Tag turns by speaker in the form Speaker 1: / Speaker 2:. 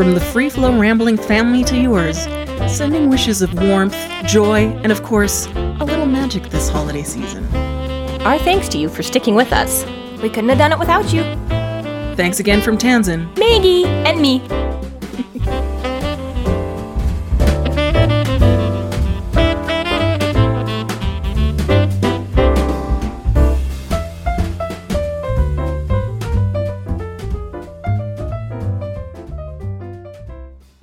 Speaker 1: From the Free Flow Rambling family to yours, sending wishes of warmth, joy, and of course, a little magic this holiday season.
Speaker 2: Our thanks to you for sticking with us.
Speaker 3: We couldn't have done it without you.
Speaker 1: Thanks again from Tanzan.
Speaker 2: Maggie and me.